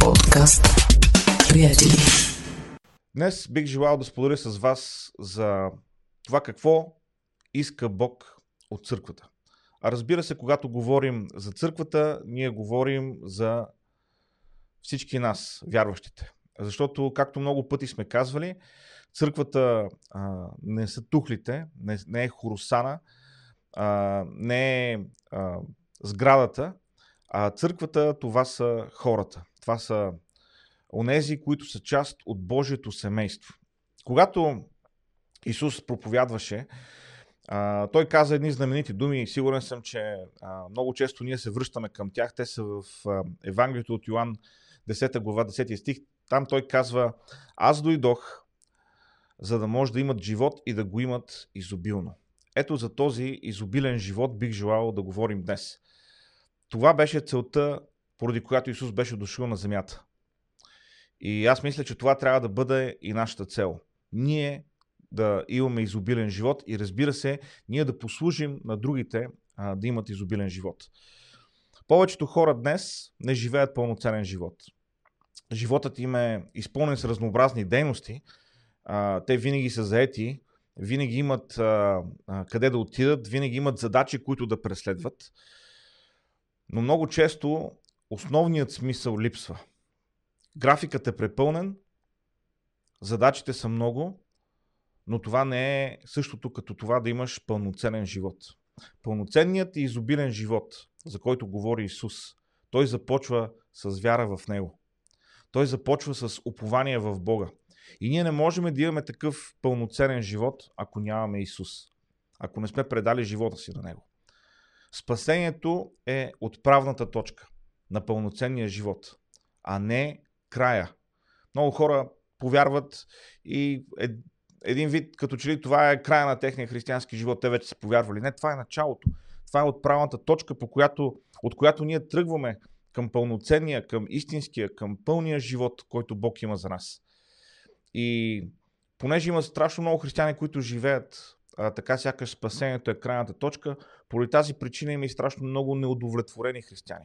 подкаст Приятели. Днес бих желал да споделя с вас за това какво иска Бог от църквата. А разбира се, когато говорим за църквата, ние говорим за всички нас, вярващите. Защото, както много пъти сме казвали, църквата а, не са тухлите, не, не е хоросана, а, не е а, сградата, а църквата това са хората. Това са онези, които са част от Божието семейство. Когато Исус проповядваше, той каза едни знаменити думи и сигурен съм, че много често ние се връщаме към тях. Те са в а, Евангелието от Йоанн 10 глава 10 стих. Там той казва, аз дойдох, за да може да имат живот и да го имат изобилно. Ето за този изобилен живот бих желал да говорим днес. Това беше целта, поради която Исус беше дошъл на земята. И аз мисля, че това трябва да бъде и нашата цел. Ние да имаме изобилен живот и разбира се, ние да послужим на другите а, да имат изобилен живот. Повечето хора днес не живеят пълноценен живот. Животът им е изпълнен с разнообразни дейности. А, те винаги са заети, винаги имат а, а, къде да отидат, винаги имат задачи, които да преследват. Но много често основният смисъл липсва. Графикът е препълнен, задачите са много, но това не е същото като това да имаш пълноценен живот. Пълноценният и изобилен живот, за който говори Исус, той започва с вяра в Него. Той започва с упование в Бога. И ние не можем да имаме такъв пълноценен живот, ако нямаме Исус. Ако не сме предали живота си на Него. Спасението е отправната точка на пълноценния живот, а не края. Много хора повярват и е, един вид, като че ли това е края на техния християнски живот, те вече са повярвали. Не, това е началото. Това е отправната точка, по която, от която ние тръгваме към пълноценния, към истинския, към пълния живот, който Бог има за нас. И понеже има страшно много християни, които живеят а, така сякаш спасението е крайната точка, поради тази причина има и страшно много неудовлетворени християни.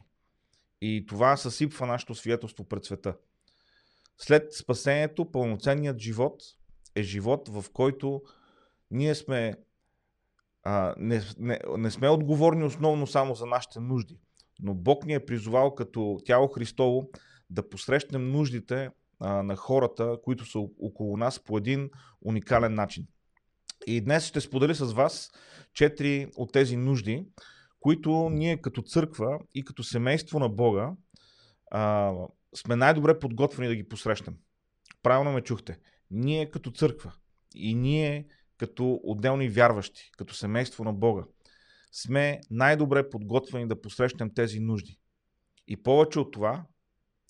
И това съсипва нашето свидетелство пред света. След спасението, пълноценният живот е живот, в който ние сме а, не, не, не сме отговорни основно само за нашите нужди, но Бог ни е призовал като тяло Христово да посрещнем нуждите а, на хората, които са около нас по един уникален начин. И днес ще споделя с вас четири от тези нужди, които ние като църква и като семейство на Бога а, сме най-добре подготвени да ги посрещнем. Правилно ме чухте. Ние като църква и ние като отделни вярващи, като семейство на Бога, сме най-добре подготвени да посрещнем тези нужди. И повече от това,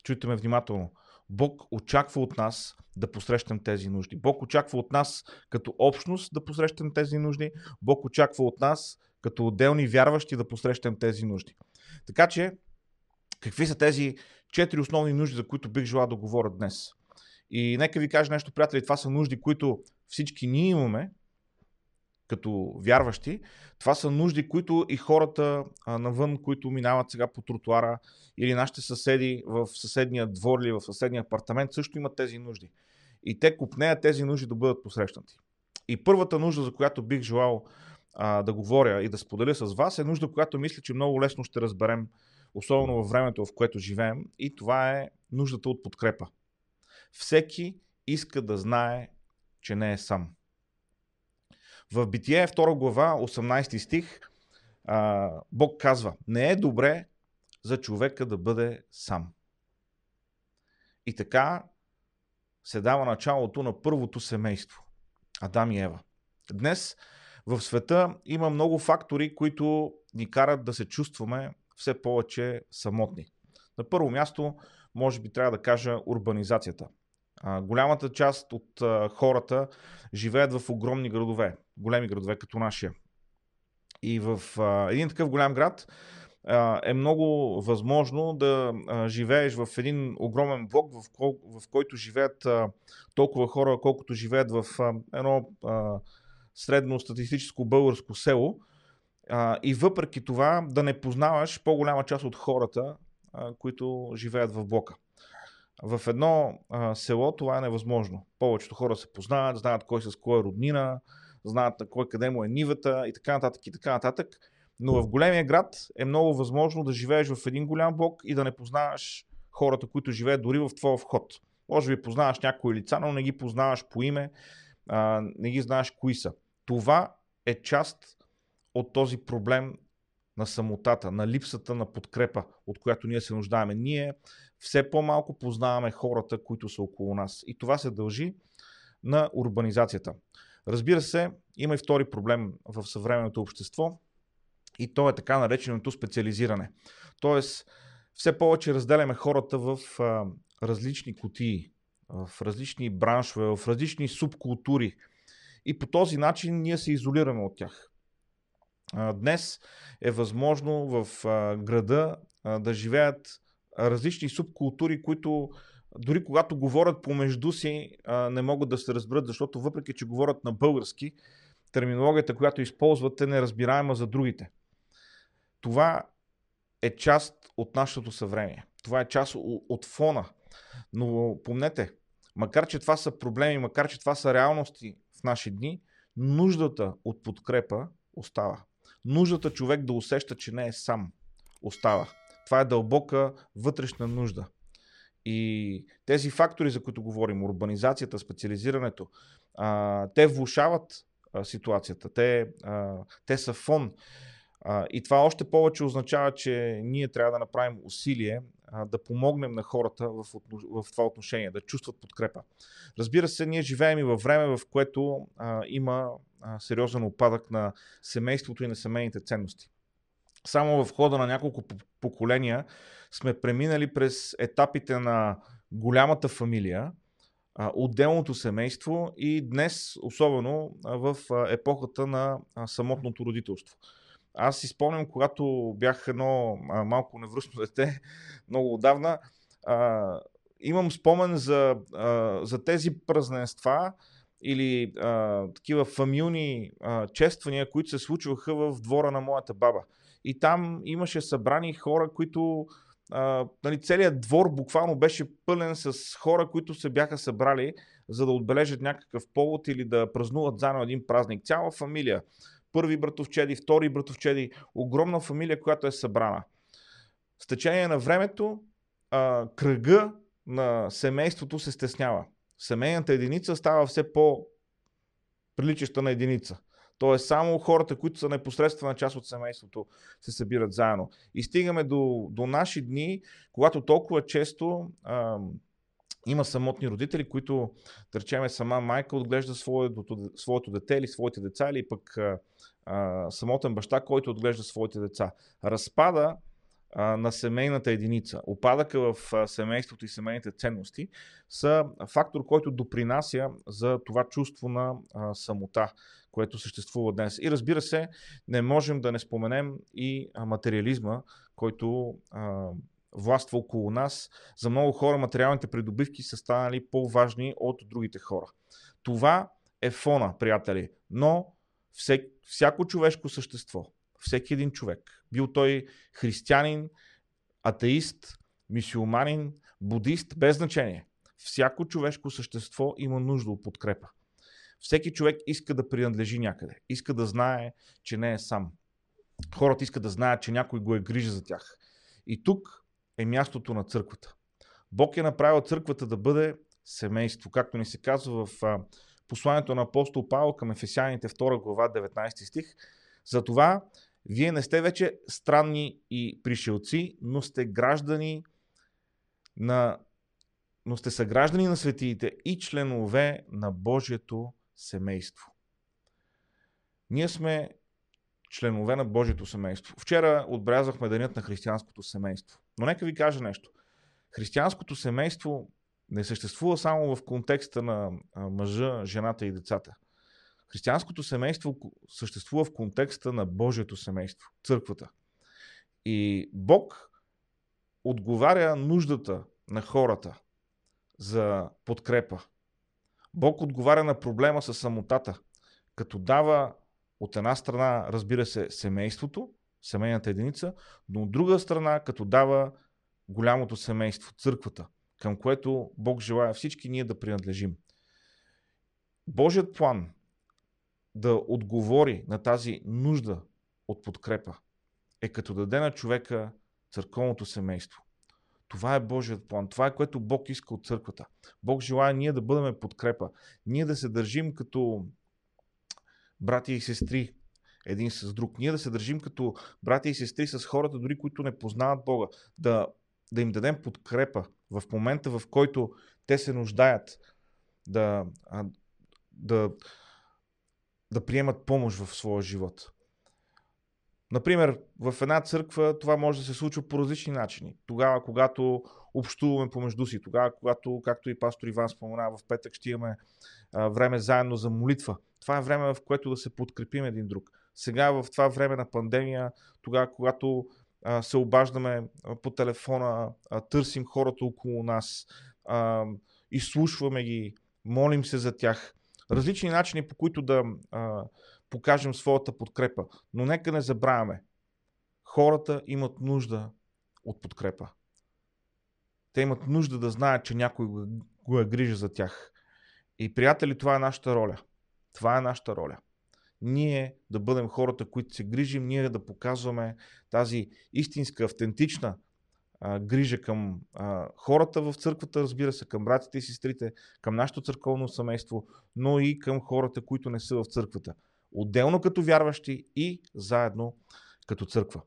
чуйте ме внимателно, Бог очаква от нас да посрещнем тези нужди. Бог очаква от нас като общност да посрещнем тези нужди. Бог очаква от нас като отделни вярващи да посрещнем тези нужди. Така че, какви са тези четири основни нужди, за които бих желал да говоря днес? И нека ви кажа нещо, приятели, това са нужди, които всички ние имаме, като вярващи. Това са нужди, които и хората а, навън, които минават сега по тротуара, или нашите съседи в съседния двор или в съседния апартамент, също имат тези нужди. И те купнеят тези нужди да бъдат посрещнати. И първата нужда, за която бих желал а, да говоря и да споделя с вас, е нужда, която мисля, че много лесно ще разберем, особено във времето, в което живеем. И това е нуждата от подкрепа. Всеки иска да знае, че не е сам. В Битие 2 глава, 18 стих, Бог казва, не е добре за човека да бъде сам. И така се дава началото на първото семейство Адам и Ева. Днес в света има много фактори, които ни карат да се чувстваме все повече самотни. На първо място, може би трябва да кажа урбанизацията. Голямата част от хората живеят в огромни градове, големи градове като нашия. И в един такъв голям град е много възможно да живееш в един огромен блок, в, който живеят толкова хора, колкото живеят в едно а, средно статистическо българско село. И въпреки това да не познаваш по-голяма част от хората, които живеят в блока. В едно а, село това е невъзможно. Повечето хора се познават, знаят кой с кой е роднина, знаят на кой къде му е нивата и така нататък и така нататък. Но в големия град е много възможно да живееш в един голям блок и да не познаваш хората, които живеят дори в твоя вход. Може би познаваш някои лица, но не ги познаваш по име, а, не ги знаеш кои са. Това е част от този проблем на самотата, на липсата на подкрепа, от която ние се нуждаеме. Ние все по-малко познаваме хората, които са около нас. И това се дължи на урбанизацията. Разбира се, има и втори проблем в съвременното общество и то е така нареченото специализиране. Тоест, все повече разделяме хората в а, различни кутии, в различни браншове, в различни субкултури. И по този начин ние се изолираме от тях. Днес е възможно в града да живеят различни субкултури, които дори когато говорят помежду си, не могат да се разберат, защото въпреки, че говорят на български, терминологията, която използват, е неразбираема за другите. Това е част от нашето съвремие. Това е част от фона. Но помнете, макар че това са проблеми, макар че това са реалности в наши дни, нуждата от подкрепа остава. Нуждата човек да усеща, че не е сам, остава. Това е дълбока вътрешна нужда. И тези фактори, за които говорим, урбанизацията, специализирането, а, те влушават а, ситуацията, те, а, те са фон. А, и това още повече означава, че ние трябва да направим усилие а, да помогнем на хората в, в това отношение, да чувстват подкрепа. Разбира се, ние живеем и във време, в което а, има сериозен опадък на семейството и на семейните ценности. Само в хода на няколко поколения сме преминали през етапите на голямата фамилия, отделното семейство и днес, особено в епохата на самотното родителство. Аз си спомням, когато бях едно малко невръстно дете, много отдавна, имам спомен за, за тези празненства или а, такива фамилни а, чествания, които се случваха в двора на моята баба. И там имаше събрани хора, които а, нали, целият двор буквално беше пълен с хора, които се бяха събрали, за да отбележат някакъв повод или да празнуват заедно един празник. Цяла фамилия. Първи братовчеди, втори братовчеди. Огромна фамилия, която е събрана. С течение на времето а, кръга на семейството се стеснява. Семейната единица става все по приличаща на единица. Тоест само хората, които са непосредствена част от семейството, се събират заедно. И стигаме до, до наши дни, когато толкова често а, има самотни родители, които, да речеме, сама майка отглежда своето, своето дете или своите деца, или пък а, а, самотен баща, който отглежда своите деца. Разпада на семейната единица. Опадъка в семейството и семейните ценности са фактор, който допринася за това чувство на самота, което съществува днес. И разбира се, не можем да не споменем и материализма, който властва около нас. За много хора материалните придобивки са станали по-важни от другите хора. Това е фона, приятели. Но всяко човешко същество, всеки един човек, бил той християнин, атеист, мисиоманин, будист, без значение. Всяко човешко същество има нужда от подкрепа. Всеки човек иска да принадлежи някъде. Иска да знае, че не е сам. Хората искат да знаят, че някой го е грижа за тях. И тук е мястото на църквата. Бог е направил църквата да бъде семейство, както ни се казва в посланието на апостол Павел към Ефесяните 2 глава 19 стих. Затова вие не сте вече странни и пришелци, но сте граждани на но сте съграждани на светиите и членове на Божието семейство. Ние сме членове на Божието семейство. Вчера отбелязахме Денят на християнското семейство. Но нека ви кажа нещо. Християнското семейство не съществува само в контекста на мъжа, жената и децата. Християнското семейство съществува в контекста на Божието семейство, църквата. И Бог отговаря нуждата на хората за подкрепа. Бог отговаря на проблема с самотата, като дава от една страна, разбира се, семейството, семейната единица, но от друга страна, като дава голямото семейство, църквата, към което Бог желая всички ние да принадлежим. Божият план да отговори на тази нужда от подкрепа е като даде на човека църковното семейство. Това е Божият план. Това е което Бог иска от църквата. Бог желая ние да бъдем подкрепа. Ние да се държим като брати и сестри един с друг. Ние да се държим като брати и сестри с хората, дори които не познават Бога. Да, да им дадем подкрепа в момента, в който те се нуждаят да, да, да приемат помощ в своя живот. Например, в една църква това може да се случва по различни начини. Тогава, когато общуваме помежду си, тогава, когато, както и пастор Иван спомена, в петък ще имаме а, време заедно за молитва. Това е време, в което да се подкрепим един друг. Сега, в това време на пандемия, тогава, когато а, се обаждаме а, по телефона, а, търсим хората около нас, а, изслушваме ги, молим се за тях. Различни начини, по които да а, покажем своята подкрепа. Но нека не забравяме. Хората имат нужда от подкрепа. Те имат нужда да знаят, че някой го е грижа за тях. И, приятели, това е нашата роля. Това е нашата роля. Ние да бъдем хората, които се грижим, ние да показваме тази истинска, автентична а, грижа към а, хората в църквата, разбира се, към братите и сестрите, към нашето църковно семейство, но и към хората, които не са в църквата отделно като вярващи и заедно като църква.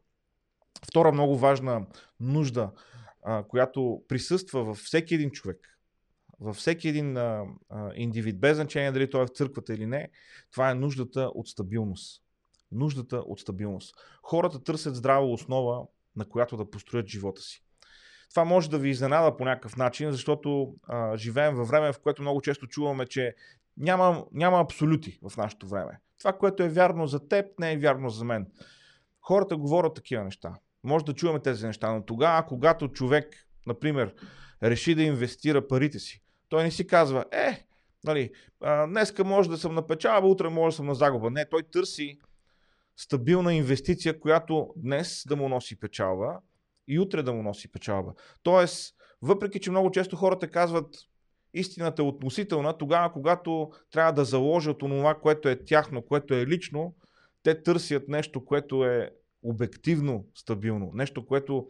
Втора много важна нужда, която присъства във всеки един човек, във всеки един а, а, индивид, без значение дали той е в църквата или не, това е нуждата от стабилност. Нуждата от стабилност. Хората търсят здрава основа, на която да построят живота си. Това може да ви изненада по някакъв начин, защото а, живеем във време, в което много често чуваме, че няма, няма абсолюти в нашето време. Това, което е вярно за теб, не е вярно за мен. Хората говорят такива неща. Може да чуваме тези неща, но тогава, когато човек, например, реши да инвестира парите си, той не си казва, е, нали, днеска може да съм на печалба, утре може да съм на загуба. Не, той търси стабилна инвестиция, която днес да му носи печалба и утре да му носи печалба. Тоест, въпреки, че много често хората казват, истината е относителна, тогава когато трябва да заложат онова, което е тяхно, което е лично, те търсят нещо, което е обективно стабилно. Нещо, което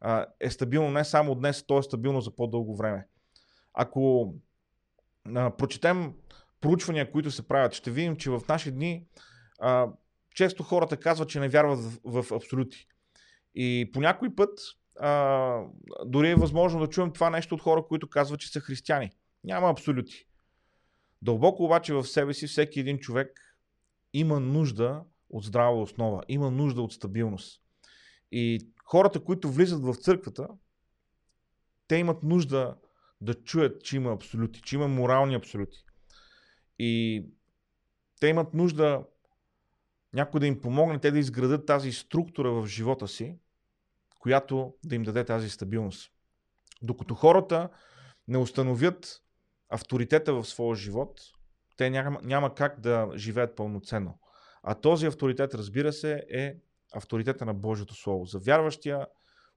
а, е стабилно не само днес, то е стабилно за по-дълго време. Ако а, прочетем проучвания, които се правят, ще видим, че в наши дни а, често хората казват, че не вярват в, в абсолюти. И по някой път а, дори е възможно да чуем това нещо от хора, които казват, че са християни. Няма абсолюти. Дълбоко обаче в себе си всеки един човек има нужда от здрава основа, има нужда от стабилност. И хората, които влизат в църквата, те имат нужда да чуят, че има абсолюти, че има морални абсолюти. И те имат нужда някой да им помогне те да изградат тази структура в живота си, която да им даде тази стабилност. Докато хората не установят авторитета в своя живот, те няма, няма как да живеят пълноценно. А този авторитет, разбира се, е авторитета на Божието Слово. За вярващия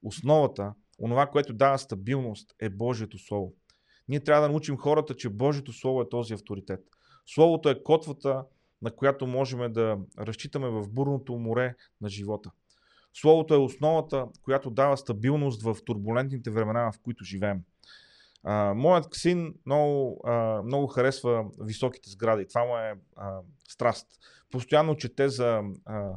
основата, онова, което дава стабилност, е Божието Слово. Ние трябва да научим хората, че Божието Слово е този авторитет. Словото е котвата, на която можем да разчитаме в бурното море на живота. Словото е основата, която дава стабилност в турбулентните времена, в които живеем. А, моят син много, а, много харесва високите сгради. Това му е а, страст. Постоянно чете за, а,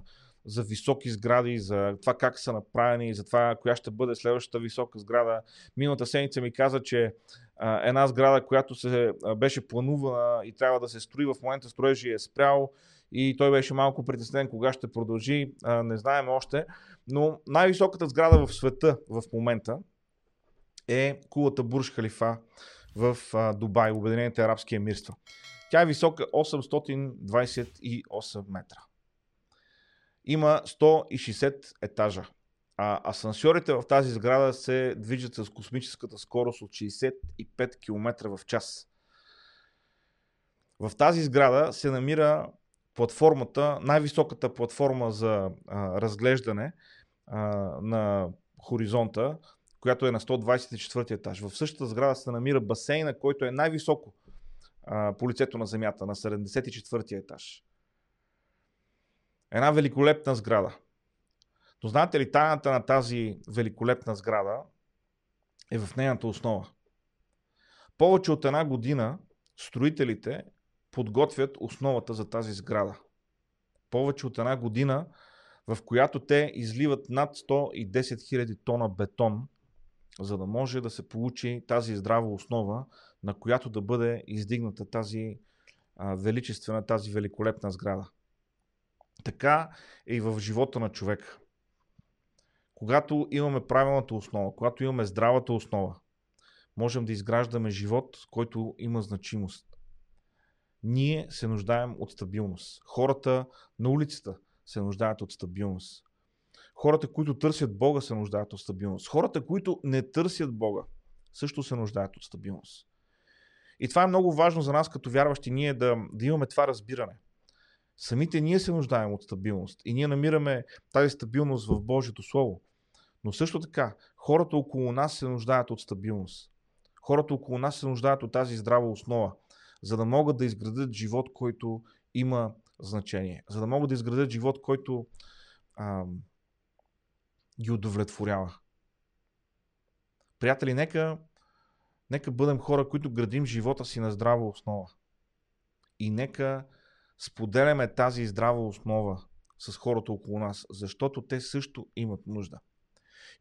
за високи сгради, за това как са направени, за това коя ще бъде следващата висока сграда. Миналата седмица ми каза, че а, една сграда, която се а, беше планувана и трябва да се строи, в момента строежи е спрял и той беше малко притеснен кога ще продължи. А, не знаем още. Но най-високата сграда в света в момента, е кулата Бурж Халифа в Дубай, Обединените арабски емирства. Тя е висока 828 метра. Има 160 етажа. А асансьорите в тази сграда се движат с космическата скорост от 65 км в час. В тази сграда се намира платформата, най-високата платформа за а, разглеждане а, на хоризонта, която е на 124 етаж. В същата сграда се намира басейна, който е най-високо а, по лицето на земята, на 74 етаж. Една великолепна сграда. Но знаете ли, тайната на тази великолепна сграда е в нейната основа. Повече от една година строителите подготвят основата за тази сграда. Повече от една година, в която те изливат над 110 000 тона бетон, за да може да се получи тази здрава основа, на която да бъде издигната тази величествена, тази великолепна сграда. Така е и в живота на човека. Когато имаме правилната основа, когато имаме здравата основа, можем да изграждаме живот, който има значимост. Ние се нуждаем от стабилност. Хората на улицата се нуждаят от стабилност. Хората, които търсят Бога, се нуждаят от стабилност. Хората, които не търсят Бога, също се нуждаят от стабилност. И това е много важно за нас като вярващи, ние да, да имаме това разбиране. Самите ние се нуждаем от стабилност и ние намираме тази стабилност в Божието Слово. Но също така, хората около нас се нуждаят от стабилност. Хората около нас се нуждаят от тази здрава основа, за да могат да изградат живот, който има значение. За да могат да изградат живот, който а, ги удовлетворява. Приятели, нека, нека бъдем хора, които градим живота си на здрава основа. И нека споделяме тази здрава основа с хората около нас, защото те също имат нужда.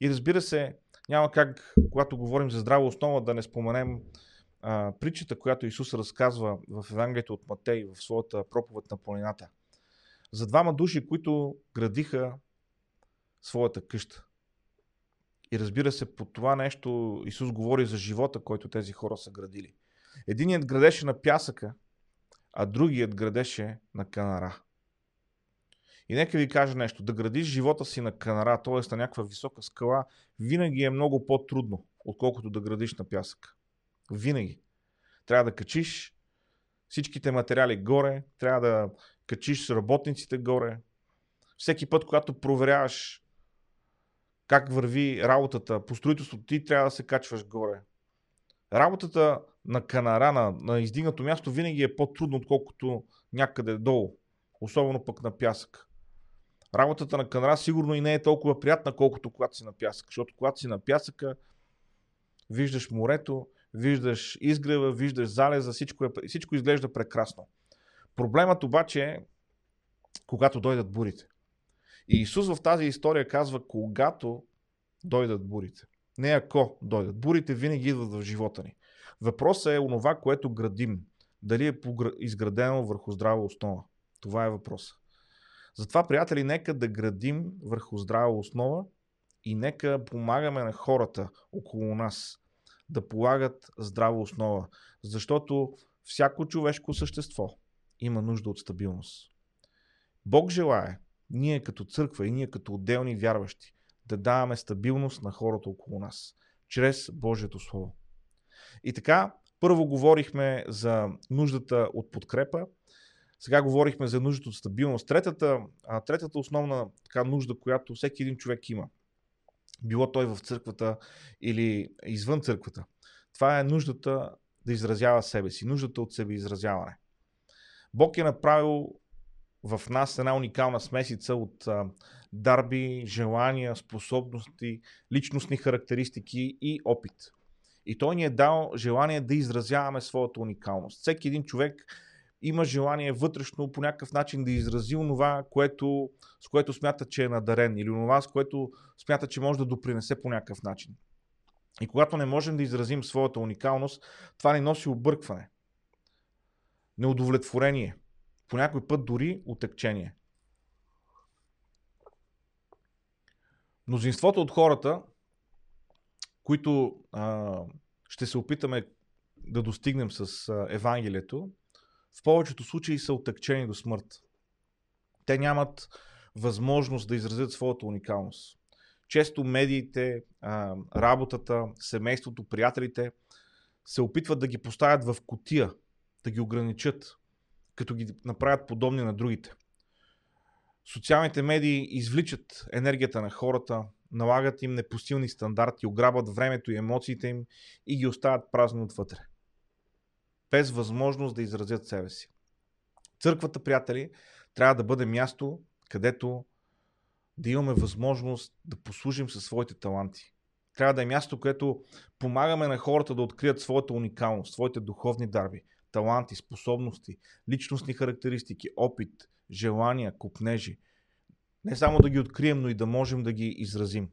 И разбира се, няма как, когато говорим за здрава основа, да не споменем а, притчата, която Исус разказва в Евангелието от Матей, в своята проповед на планината. За двама души, които градиха своята къща. И разбира се, по това нещо Исус говори за живота, който тези хора са градили. Единият градеше на пясъка, а другият градеше на канара. И нека ви кажа нещо. Да градиш живота си на канара, т.е. на някаква висока скала, винаги е много по-трудно, отколкото да градиш на пясък. Винаги. Трябва да качиш всичките материали горе, трябва да качиш работниците горе. Всеки път, когато проверяваш как върви работата по строителството, ти трябва да се качваш горе. Работата на канара, на, на издигнато място, винаги е по-трудно, отколкото някъде долу. Особено пък на пясък. Работата на канара сигурно и не е толкова приятна, колкото когато си на пясък. Защото когато си на пясъка, виждаш морето, виждаш изгрева, виждаш залеза, всичко, е, всичко изглежда прекрасно. Проблемът обаче е, когато дойдат бурите. И Исус в тази история казва, когато дойдат бурите. Не ако дойдат. Бурите винаги идват в живота ни. Въпросът е онова, което градим. Дали е изградено върху здрава основа. Това е въпросът. Затова, приятели, нека да градим върху здрава основа и нека помагаме на хората около нас да полагат здрава основа. Защото всяко човешко същество има нужда от стабилност. Бог желая ние като църква и ние като отделни вярващи да даваме стабилност на хората около нас, чрез Божието Слово. И така, първо говорихме за нуждата от подкрепа, сега говорихме за нуждата от стабилност. Третата, а, третата основна така, нужда, която всеки един човек има, било той в църквата или извън църквата, това е нуждата да изразява себе си, нуждата от себе изразяване. Бог е направил в нас една уникална смесица от а, дарби, желания, способности, личностни характеристики и опит. И той ни е дал желание да изразяваме своята уникалност. Всеки един човек има желание вътрешно по някакъв начин да изрази това, което, с което смята, че е надарен или това, с което смята, че може да допринесе по някакъв начин. И когато не можем да изразим своята уникалност, това ни носи объркване, неудовлетворение, по някой път дори отекчение. Мнозинството от хората, които а, ще се опитаме да достигнем с а, Евангелието, в повечето случаи са отъкчени до смърт. Те нямат възможност да изразят своята уникалност. Често медиите, работата, семейството, приятелите се опитват да ги поставят в котия, да ги ограничат, като ги направят подобни на другите. Социалните медии извличат енергията на хората, налагат им непосилни стандарти, ограбват времето и емоциите им и ги оставят празни отвътре. Без възможност да изразят себе си. Църквата, приятели, трябва да бъде място, където да имаме възможност да послужим със своите таланти. Трябва да е място, където помагаме на хората да открият своята уникалност, своите духовни дарби, таланти, способности, личностни характеристики, опит, желания, купнежи. Не само да ги открием, но и да можем да ги изразим.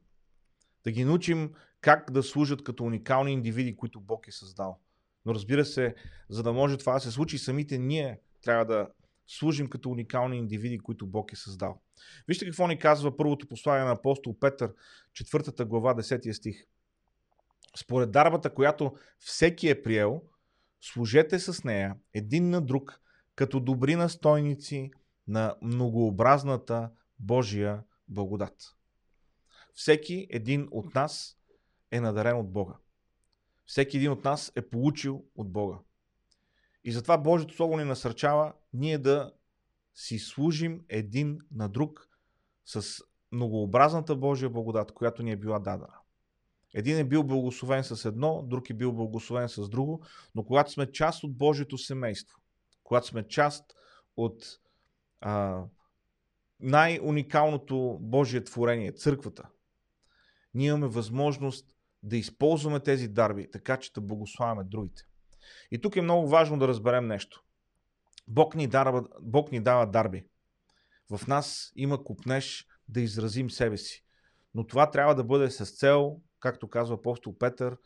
Да ги научим как да служат като уникални индивиди, които Бог е създал. Но разбира се, за да може това да се случи, самите ние трябва да служим като уникални индивиди, които Бог е създал. Вижте какво ни казва първото послание на апостол Петър, 4 глава, 10 стих. Според дарбата, която всеки е приел, служете с нея един на друг, като добри настойници на многообразната Божия благодат. Всеки един от нас е надарен от Бога. Всеки един от нас е получил от Бога. И затова Божието Слово ни насърчава ние да си служим един на друг с многообразната Божия благодат, която ни е била дадена. Един е бил благословен с едно, друг е бил благословен с друго, но когато сме част от Божието семейство, когато сме част от а, най-уникалното Божие творение, църквата, ние имаме възможност да използваме тези дарби, така че да благославяме другите. И тук е много важно да разберем нещо. Бог ни, дава, Бог ни дава дарби. В нас има купнеж да изразим себе си. Но това трябва да бъде с цел, както казва апостол Петър,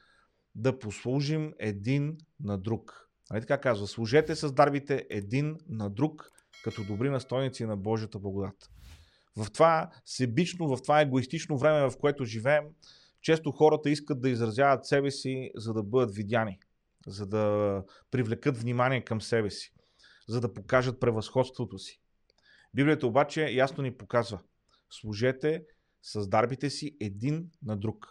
да послужим един на друг. Нали така казва, служете с дарбите един на друг, като добри настойници на Божията благодат. В това себично, в това егоистично време, в което живеем, често хората искат да изразяват себе си, за да бъдат видяни, за да привлекат внимание към себе си, за да покажат превъзходството си. Библията обаче ясно ни показва. Служете с дарбите си един на друг.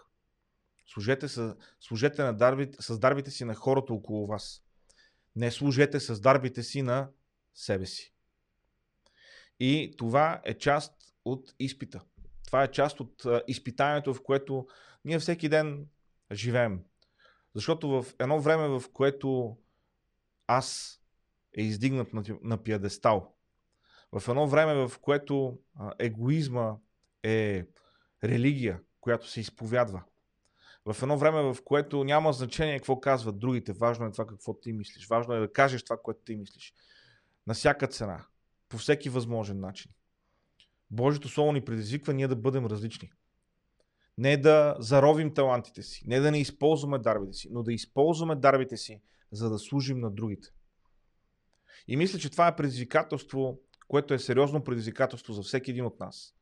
Служете, с, служете на дарбите, с дарбите си на хората около вас. Не служете с дарбите си на себе си. И това е част от изпита. Това е част от изпитанието, в което ние всеки ден живеем. Защото в едно време, в което аз е издигнат на, на пиадестал, в едно време, в което егоизма е религия, която се изповядва, в едно време, в което няма значение какво казват другите, важно е това какво ти мислиш, важно е да кажеш това, което ти мислиш. На всяка цена, по всеки възможен начин. Божието Слово ни предизвиква ние да бъдем различни. Не да заровим талантите си, не да не използваме дарбите си, но да използваме дарбите си, за да служим на другите. И мисля, че това е предизвикателство, което е сериозно предизвикателство за всеки един от нас.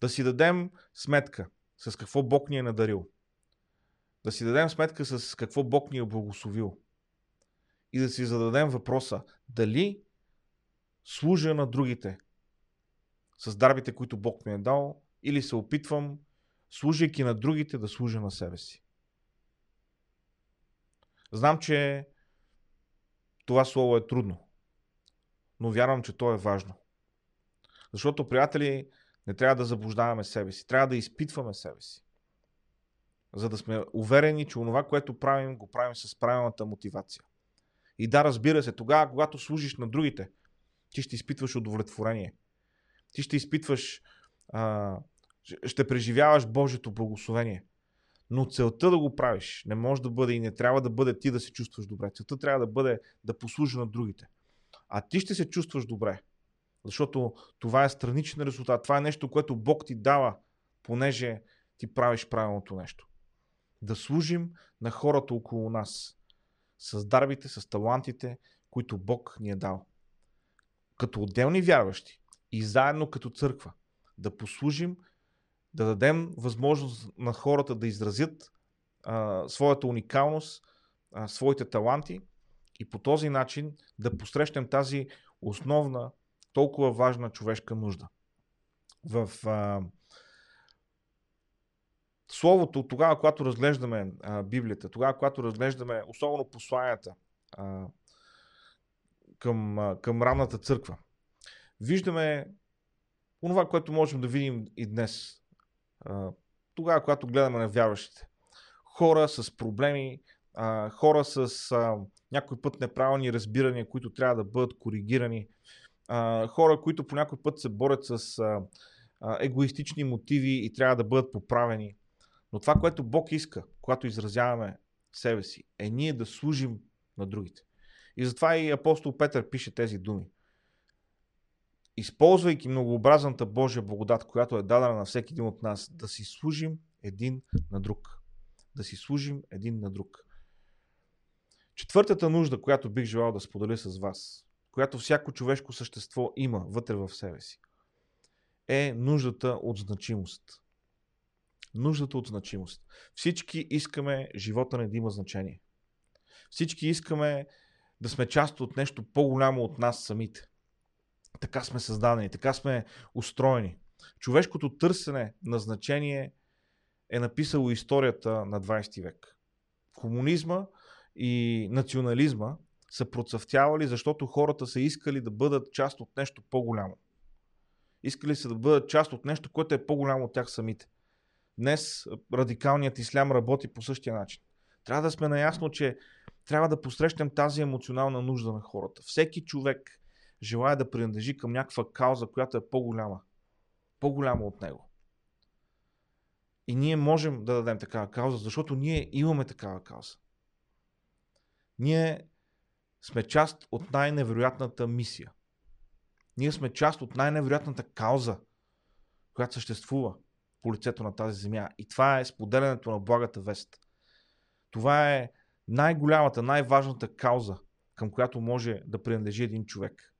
Да си дадем сметка с какво Бог ни е надарил. Да си дадем сметка с какво Бог ни е благословил. И да си зададем въпроса дали служа на другите с дарбите, които Бог ми е дал, или се опитвам, служайки на другите, да служа на себе си. Знам, че това слово е трудно, но вярвам, че то е важно. Защото, приятели, не трябва да заблуждаваме себе си, трябва да изпитваме себе си. За да сме уверени, че онова, което правим, го правим с правилната мотивация. И да, разбира се, тогава, когато служиш на другите, ти ще изпитваш удовлетворение. Ти ще изпитваш, а, ще преживяваш Божието благословение. Но целта да го правиш не може да бъде и не трябва да бъде ти да се чувстваш добре. Целта трябва да бъде да послужи на другите. А ти ще се чувстваш добре. Защото това е страничен резултат. Това е нещо, което Бог ти дава, понеже ти правиш правилното нещо. Да служим на хората около нас. С дарбите, с талантите, които Бог ни е дал. Като отделни вярващи и заедно като църква. Да послужим да дадем възможност на хората да изразят а, своята уникалност, а, своите таланти и по този начин да посрещнем тази основна, толкова важна човешка нужда. В а, Словото, тогава, когато разглеждаме а, Библията, тогава, когато разглеждаме особено посланията а, към, към ранната църква, виждаме онова, което можем да видим и днес тогава, когато гледаме на вярващите. Хора с проблеми, хора с някой път неправилни разбирания, които трябва да бъдат коригирани, хора, които по някой път се борят с егоистични мотиви и трябва да бъдат поправени. Но това, което Бог иска, когато изразяваме себе си, е ние да служим на другите. И затова и апостол Петър пише тези думи. Използвайки многообразната Божия благодат, която е дадена на всеки един от нас, да си служим един на друг. Да си служим един на друг. Четвъртата нужда, която бих желал да споделя с вас, която всяко човешко същество има вътре в себе си, е нуждата от значимост. Нуждата от значимост. Всички искаме живота ни да има значение. Всички искаме да сме част от нещо по-голямо от нас самите. Така сме създадени, така сме устроени. Човешкото търсене на значение е написало историята на 20 век. Комунизма и национализма са процъфтявали, защото хората са искали да бъдат част от нещо по-голямо. Искали са да бъдат част от нещо, което е по-голямо от тях самите. Днес радикалният ислям работи по същия начин. Трябва да сме наясно, че трябва да посрещнем тази емоционална нужда на хората. Всеки човек желая да принадлежи към някаква кауза, която е по-голяма. По-голяма от него. И ние можем да дадем такава кауза, защото ние имаме такава кауза. Ние сме част от най-невероятната мисия. Ние сме част от най-невероятната кауза, която съществува по лицето на тази земя. И това е споделянето на благата вест. Това е най-голямата, най-важната кауза, към която може да принадлежи един човек.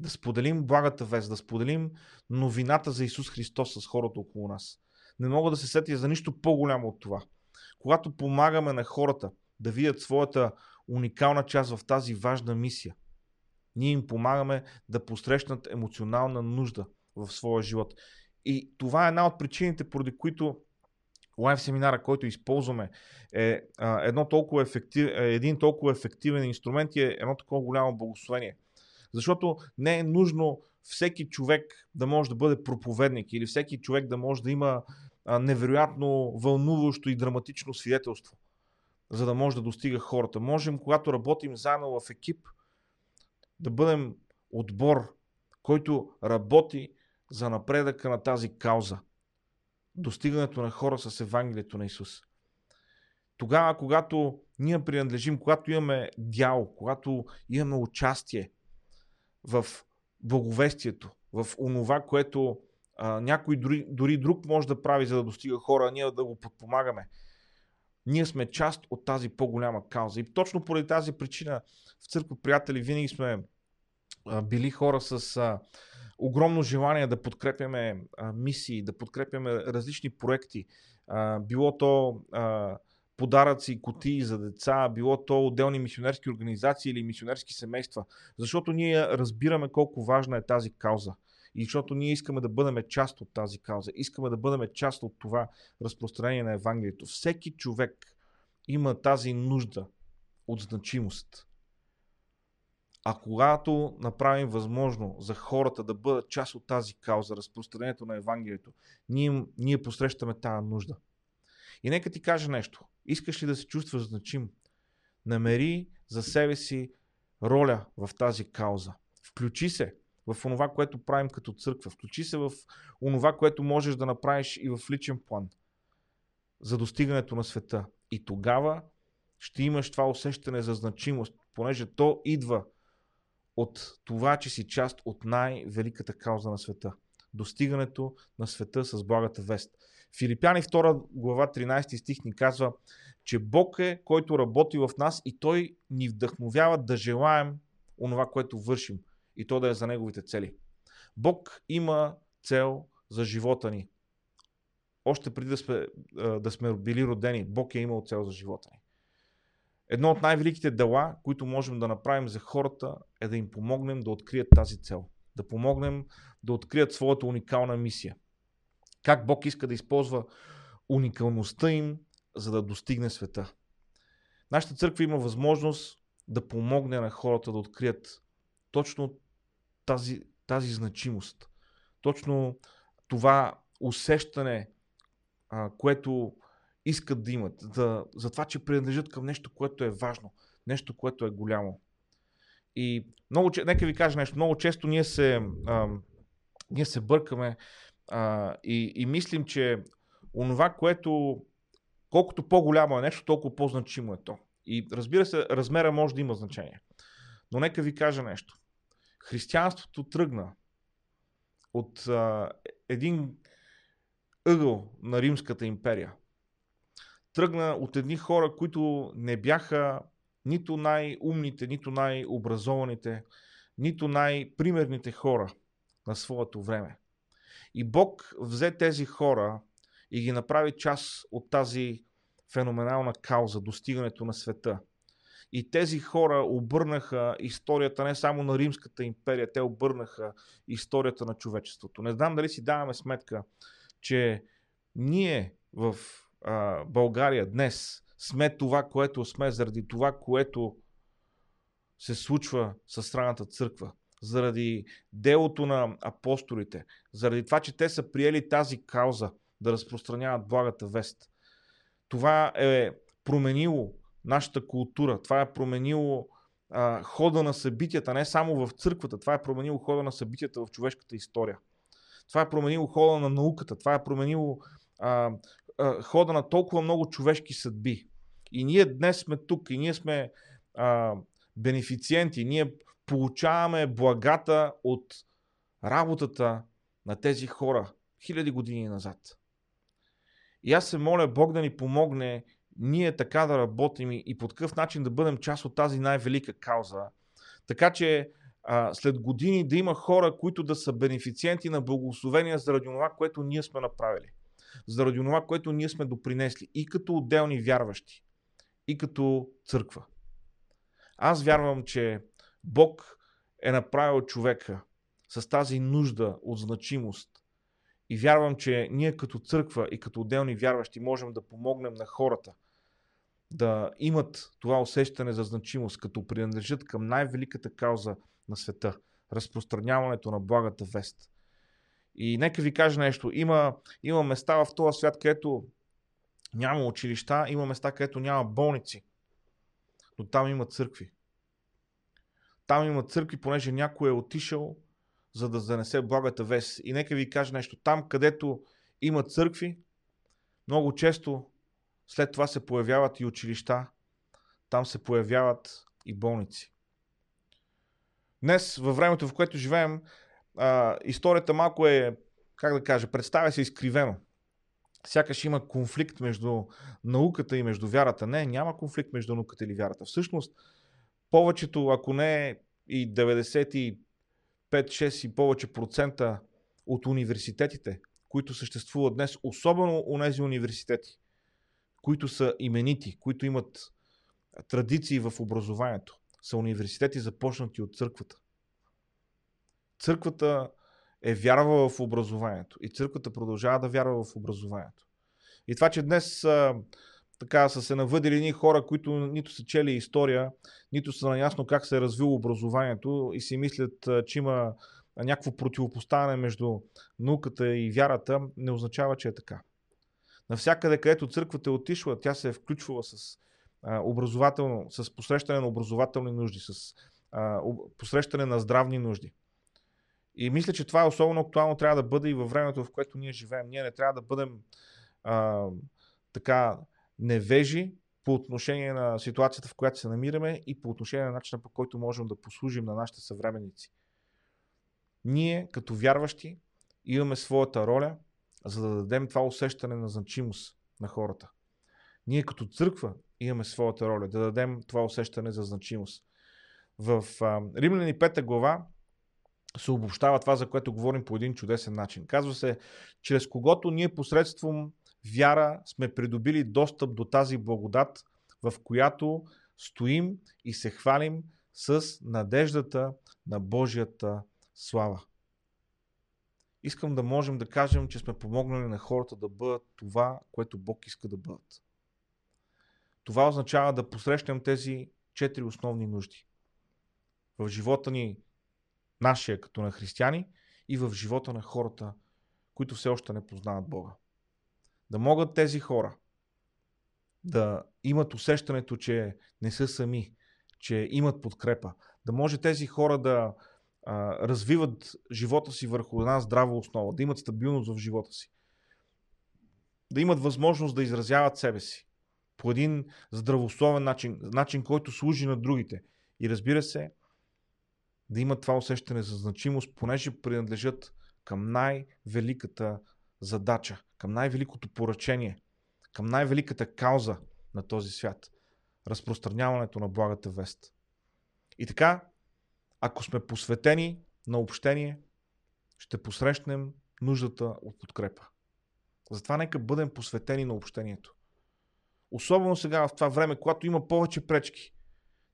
Да споделим благата вест, да споделим новината за Исус Христос с хората около нас. Не мога да се сетя за нищо по-голямо от това. Когато помагаме на хората да видят своята уникална част в тази важна мисия, ние им помагаме да посрещнат емоционална нужда в своя живот. И това е една от причините, поради които лайв семинара, който използваме, е а, едно толкова ефектив, е един толкова ефективен инструмент и е едно такова голямо благословение. Защото не е нужно всеки човек да може да бъде проповедник или всеки човек да може да има а, невероятно вълнуващо и драматично свидетелство, за да може да достига хората. Можем, когато работим заедно в екип, да бъдем отбор, който работи за напредъка на тази кауза. Достигането на хора с Евангелието на Исус. Тогава, когато ние принадлежим, когато имаме дял, когато имаме участие в благовестието, в онова, което а, някой дори, дори друг може да прави, за да достига хора, а ние да го подпомагаме. Ние сме част от тази по-голяма кауза. И точно поради тази причина в църква, приятели, винаги сме а, били хора с а, огромно желание да подкрепяме а, мисии, да подкрепяме различни проекти. А, било то а, подаръци, кутии за деца, било то отделни мисионерски организации или мисионерски семейства. Защото ние разбираме колко важна е тази кауза. И защото ние искаме да бъдем част от тази кауза. Искаме да бъдем част от това разпространение на Евангелието. Всеки човек има тази нужда от значимост. А когато направим възможно за хората да бъдат част от тази кауза, разпространението на Евангелието, ние, ние посрещаме тази нужда. И нека ти кажа нещо. Искаш ли да се чувстваш значим? Намери за себе си роля в тази кауза. Включи се в онова, което правим като църква. Включи се в онова, което можеш да направиш и в личен план за достигането на света. И тогава ще имаш това усещане за значимост, понеже то идва от това, че си част от най-великата кауза на света. Достигането на света с благата вест. Филипяни 2 глава 13 стих ни казва, че Бог е, който работи в нас и Той ни вдъхновява да желаем онова, което вършим и то да е за Неговите цели. Бог има цел за живота ни. Още преди да сме, да сме били родени, Бог е имал цел за живота ни. Едно от най-великите дела, които можем да направим за хората, е да им помогнем да открият тази цел. Да помогнем да открият своята уникална мисия. Как Бог иска да използва уникалността им, за да достигне света. Нашата църква има възможност да помогне на хората да открият точно тази, тази значимост. Точно това усещане което искат да имат, за, за това, че принадлежат към нещо, което е важно, нещо, което е голямо. И много, нека ви кажа нещо, много често ние се, а, ние се бъркаме а, и, и мислим, че онова, което колкото по-голямо е нещо, толкова по-значимо е то. И разбира се, размера може да има значение. Но нека ви кажа нещо. Християнството тръгна от а, един ъгъл на Римската империя. Тръгна от едни хора, които не бяха нито най-умните, нито най-образованите, нито най-примерните хора на своето време. И Бог взе тези хора и ги направи част от тази феноменална кауза, достигането на света. И тези хора обърнаха историята не само на Римската империя, те обърнаха историята на човечеството. Не знам дали си даваме сметка, че ние в България днес. Сме това, което сме, заради това, което се случва със странната църква, заради делото на апостолите, заради това, че те са приели тази кауза да разпространяват благата вест. Това е променило нашата култура, това е променило а, хода на събитията, не само в църквата, това е променило хода на събитията в човешката история. Това е променило хода на науката, това е променило а, хода на толкова много човешки съдби. И ние днес сме тук, и ние сме а, бенефициенти, ние получаваме благата от работата на тези хора хиляди години назад. И аз се моля Бог да ни помогне ние така да работим и по такъв начин да бъдем част от тази най-велика кауза. Така че а, след години да има хора, които да са бенефициенти на благословения заради това, което ние сме направили. Заради това, което ние сме допринесли и като отделни вярващи, и като църква. Аз вярвам, че Бог е направил човека с тази нужда от значимост. И вярвам, че ние като църква и като отделни вярващи можем да помогнем на хората да имат това усещане за значимост, като принадлежат към най-великата кауза на света разпространяването на благата вест. И нека ви кажа нещо. Има, има места в този свят, където няма училища, има места, където няма болници, но там има църкви. Там има църкви, понеже някой е отишъл, за да занесе благата вест. И нека ви кажа нещо. Там, където има църкви, много често след това се появяват и училища, там се появяват и болници. Днес, във времето, в което живеем, а, историята малко е, как да кажа, представя се изкривено. Сякаш има конфликт между науката и между вярата. Не, няма конфликт между науката или вярата. Всъщност, повечето, ако не и 95-6 и повече процента от университетите, които съществуват днес, особено у нези университети, които са именити, които имат традиции в образованието, са университети започнати от църквата. Църквата е вярвала в образованието и църквата продължава да вярва в образованието. И това, че днес а, така са се навъдили ни хора, които нито са чели история, нито са наясно как се е развило образованието и си мислят, а, че има някакво противопоставяне между науката и вярата, не означава, че е така. Навсякъде, където църквата е отишла, тя се е включвала с а, образователно, с посрещане на образователни нужди, с а, посрещане на здравни нужди. И мисля, че това е особено актуално трябва да бъде и във времето, в което ние живеем. Ние не трябва да бъдем а, така невежи по отношение на ситуацията, в която се намираме и по отношение на начина по който можем да послужим на нашите съвременници. Ние, като вярващи, имаме своята роля, за да дадем това усещане на значимост на хората. Ние като църква имаме своята роля, да дадем това усещане за значимост. В а, Римляни 5 глава се обобщава това, за което говорим по един чудесен начин. Казва се, чрез когото ние посредством вяра сме придобили достъп до тази благодат, в която стоим и се хвалим с надеждата на Божията слава. Искам да можем да кажем, че сме помогнали на хората да бъдат това, което Бог иска да бъдат. Това означава да посрещнем тези четири основни нужди. В живота ни, нашия като на християни, и в живота на хората, които все още не познават Бога. Да могат тези хора да имат усещането, че не са сами, че имат подкрепа. Да може тези хора да а, развиват живота си върху една здрава основа, да имат стабилност в живота си. Да имат възможност да изразяват себе си по един здравословен начин, начин, който служи на другите. И разбира се, да имат това усещане за значимост, понеже принадлежат към най-великата задача, към най-великото поръчение, към най-великата кауза на този свят разпространяването на благата вест. И така, ако сме посветени на общение, ще посрещнем нуждата от подкрепа. Затова нека бъдем посветени на общението. Особено сега в това време, когато има повече пречки,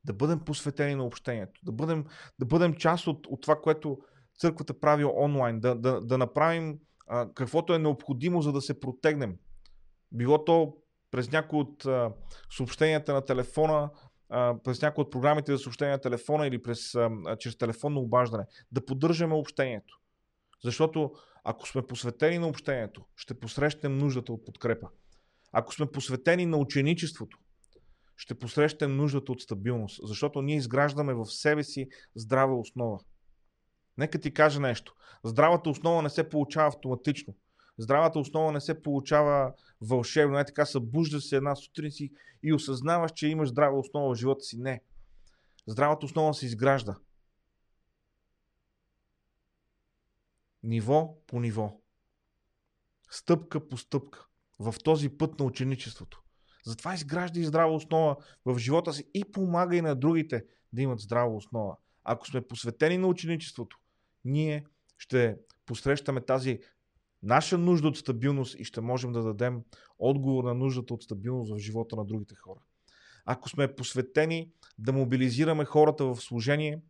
да бъдем посветени на общението, да бъдем, да бъдем част от, от това, което църквата прави онлайн, да, да, да направим а, каквото е необходимо, за да се протегнем. Било то през някои от а, съобщенията на телефона, а, през някои от програмите за съобщения на телефона или през, а, чрез телефонно обаждане, да поддържаме общението. Защото ако сме посветени на общението, ще посрещнем нуждата от подкрепа. Ако сме посветени на ученичеството, ще посрещнем нуждата от стабилност, защото ние изграждаме в себе си здрава основа. Нека ти кажа нещо. Здравата основа не се получава автоматично. Здравата основа не се получава вълшебно. Не така събужда се една сутрин си и осъзнаваш, че имаш здрава основа в живота си. Не. Здравата основа се изгражда. Ниво по ниво. Стъпка по стъпка. В този път на ученичеството. Затова изгражда и здрава основа в живота си и помага и на другите да имат здрава основа. Ако сме посветени на ученичеството, ние ще посрещаме тази наша нужда от стабилност и ще можем да дадем отговор на нуждата от стабилност в живота на другите хора. Ако сме посветени да мобилизираме хората в служение,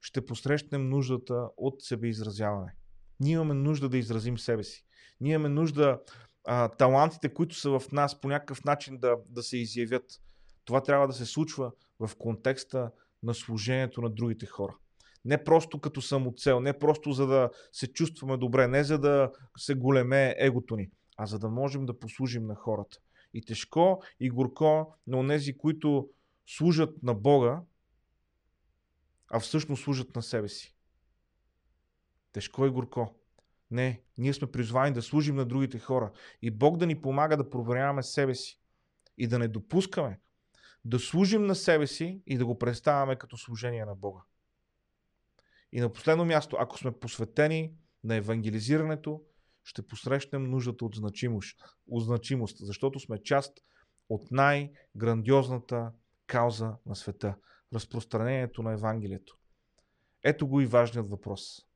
ще посрещнем нуждата от себеизразяване. Ние имаме нужда да изразим себе си. Ние имаме нужда а, талантите, които са в нас, по някакъв начин да, да се изявят. Това трябва да се случва в контекста на служението на другите хора. Не просто като самоцел, не просто за да се чувстваме добре, не за да се големе егото ни, а за да можем да послужим на хората. И тежко, и горко на онези, които служат на Бога, а всъщност служат на себе си. Тежко и горко. Не, ние сме призвани да служим на другите хора. И Бог да ни помага да проверяваме себе си. И да не допускаме да служим на себе си и да го представяме като служение на Бога. И на последно място, ако сме посветени на евангелизирането, ще посрещнем нуждата от значимост, от значимост защото сме част от най-грандиозната кауза на света разпространението на Евангелието. Ето го и важният въпрос.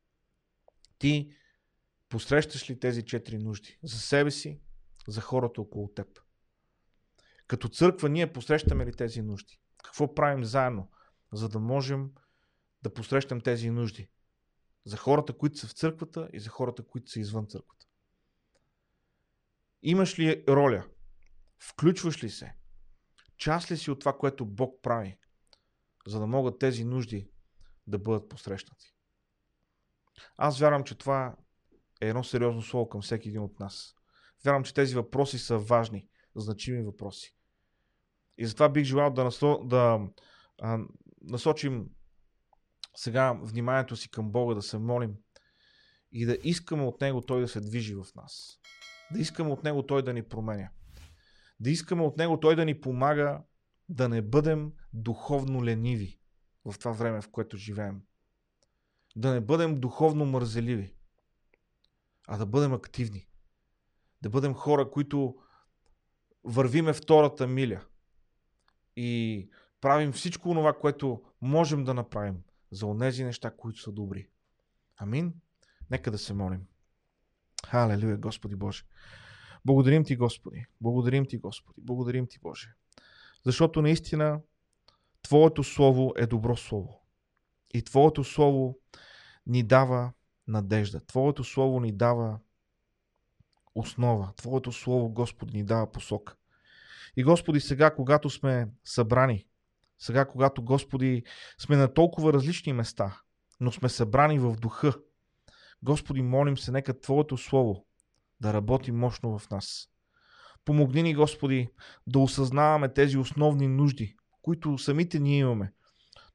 Ти посрещаш ли тези четири нужди? За себе си, за хората около теб. Като църква ние посрещаме ли тези нужди? Какво правим заедно, за да можем да посрещам тези нужди. За хората, които са в църквата и за хората, които са извън църквата. Имаш ли роля? Включваш ли се? Част ли си от това, което Бог прави, за да могат тези нужди да бъдат посрещнати? Аз вярвам, че това е едно сериозно слово към всеки един от нас. Вярвам, че тези въпроси са важни, значими въпроси. И затова бих желал да, насло, да а, насочим сега вниманието си към Бога, да се молим и да искаме от Него Той да се движи в нас. Да искаме от Него Той да ни променя. Да искаме от Него Той да ни помага да не бъдем духовно лениви в това време, в което живеем. Да не бъдем духовно мързеливи, а да бъдем активни. Да бъдем хора, които вървиме втората миля и правим всичко това, което можем да направим, за онези неща, които са добри. Амин. Нека да се молим. Халелуя, Господи Боже. Благодарим Ти, Господи. Благодарим Ти, Господи. Благодарим Ти, Боже. Защото наистина Твоето Слово е добро Слово. И Твоето Слово ни дава надежда. Твоето Слово ни дава основа. Твоето Слово, Господи, ни дава посока. И Господи, сега, когато сме събрани сега, когато Господи сме на толкова различни места, но сме събрани в духа, Господи, молим се, нека Твоето Слово да работи мощно в нас. Помогни ни, Господи, да осъзнаваме тези основни нужди, които самите ние имаме,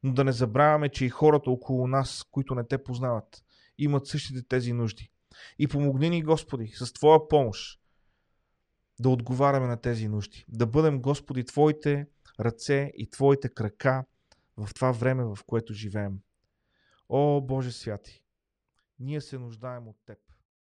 но да не забравяме, че и хората около нас, които не те познават, имат същите тези нужди. И помогни ни, Господи, с Твоя помощ да отговаряме на тези нужди. Да бъдем, Господи, Твоите ръце и Твоите крака в това време, в което живеем. О, Боже святи, ние се нуждаем от Теб.